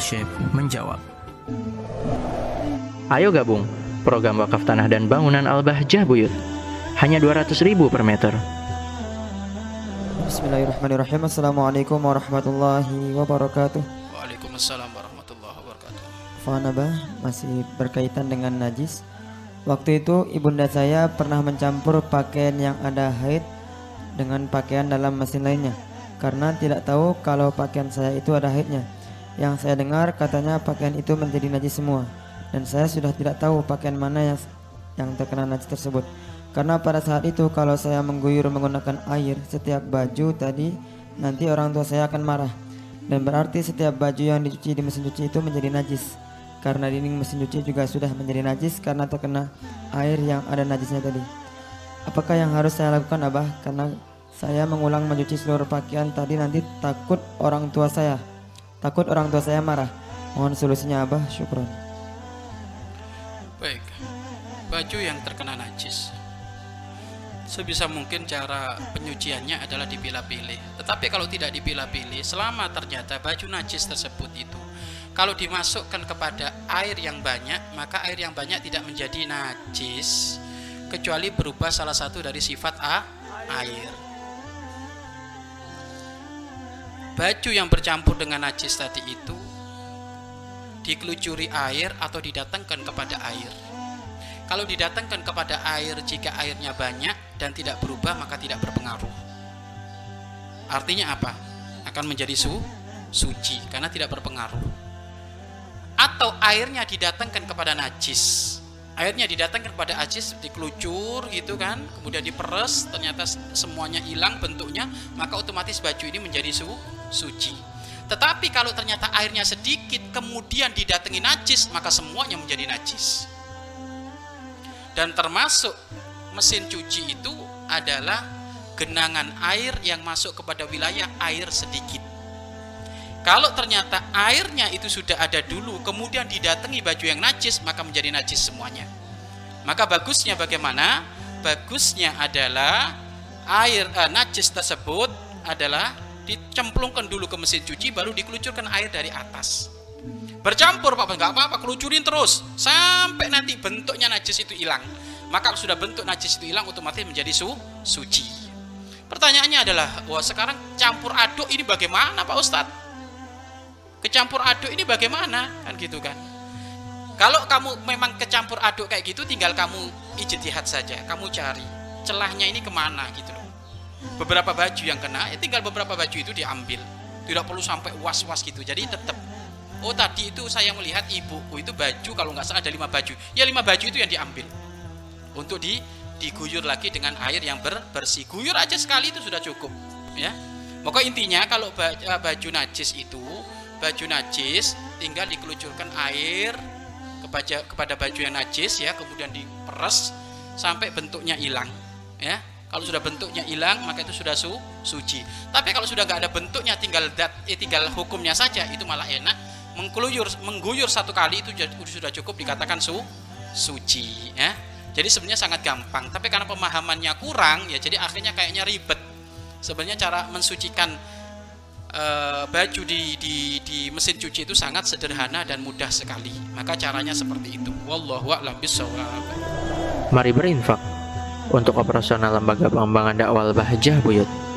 Syekh menjawab. Ayo gabung program wakaf tanah dan bangunan Al-Bahjah Buyut. Hanya 200 ribu per meter. Bismillahirrahmanirrahim Assalamualaikum warahmatullahi wabarakatuh Waalaikumsalam warahmatullahi wabarakatuh. Fanabah masih berkaitan dengan najis Waktu itu ibunda saya pernah mencampur pakaian yang ada haid dengan pakaian dalam mesin lainnya Karena tidak tahu kalau pakaian saya itu ada haidnya Yang saya dengar katanya pakaian itu menjadi najis semua. Dan saya sudah tidak tahu pakaian mana yang, yang terkena najis tersebut. Karena pada saat itu kalau saya mengguyur menggunakan air setiap baju tadi Nanti orang tua saya akan marah. Dan berarti setiap baju yang dicuci di mesin cuci itu menjadi najis. Karena dinding mesin cuci juga sudah menjadi najis karena terkena air yang ada najisnya tadi. Apakah yang harus saya lakukan abah? Karena saya mengulang mencuci seluruh pakaian tadi nanti takut orang tua saya Takut orang tua saya marah Mohon solusinya abah, syukron Baik. Baju yang terkena najis. Sebisa mungkin cara penyuciannya adalah dipilah-pilih. Tetapi kalau tidak dipilah-pilih, selama ternyata baju najis tersebut itu kalau dimasukkan kepada air yang banyak, maka air yang banyak tidak menjadi najis kecuali berubah salah satu dari sifat a air. Baju yang bercampur dengan najis tadi itu dikelucuri air atau didatangkan kepada air. Kalau didatangkan kepada air jika airnya banyak dan tidak berubah maka tidak berpengaruh. Artinya apa? Akan menjadi su suci karena tidak berpengaruh. Atau airnya didatangkan kepada najis. Airnya didatangkan kepada najis dikelucur gitu kan, kemudian diperes, ternyata semuanya hilang bentuknya, maka otomatis baju ini menjadi su suci. Tetapi kalau ternyata airnya sedikit kemudian didatangi najis, maka semuanya menjadi najis. Dan termasuk mesin cuci itu adalah genangan air yang masuk kepada wilayah air sedikit. Kalau ternyata airnya itu sudah ada dulu, kemudian didatangi baju yang najis, maka menjadi najis semuanya. Maka bagusnya bagaimana? Bagusnya adalah air eh, najis tersebut adalah dicemplungkan dulu ke mesin cuci baru dikelucurkan air dari atas. Bercampur pak. Nggak apa-apa kelucurin terus. Sampai nanti bentuknya najis itu hilang. Maka sudah bentuk najis itu hilang otomatis menjadi su suci. Pertanyaannya adalah wah sekarang campur aduk ini bagaimana pak ustadz? Kecampur aduk ini bagaimana? Kan gitu kan. Kalau kamu memang kecampur aduk kayak gitu tinggal kamu ijtihad saja kamu cari celahnya ini ke mana gitu loh beberapa baju yang kena ya tinggal beberapa baju itu diambil. Tidak perlu sampai was-was gitu jadi tetap oh tadi itu saya melihat ibuku itu baju kalau nggak salah ada lima baju. Ya lima baju itu yang diambil. Untuk di diguyur lagi dengan air yang ber, bersih. Guyur aja sekali itu sudah cukup ya. Maka intinya kalau baju najis itu baju najis tinggal dikelucurkan air kepada kepada baju yang najis ya kemudian diperes sampai bentuknya hilang ya kalau sudah bentuknya hilang maka itu sudah su suci. Tapi kalau sudah nggak ada bentuknya tinggal dat eh, tinggal hukumnya saja itu malah enak. Mengguyur mengguyur satu kali itu sudah cukup dikatakan su suci ya. Jadi sebenarnya sangat gampang. Tapi karena pemahamannya kurang ya jadi akhirnya kayaknya ribet. Sebenarnya cara mensucikan uh, baju di, di di mesin cuci itu sangat sederhana dan mudah sekali. Maka caranya seperti itu. Wallahu a'lam bishawab. Mari berinfak untuk operasional lembaga pengembangan dakwah Bahjah Buyut.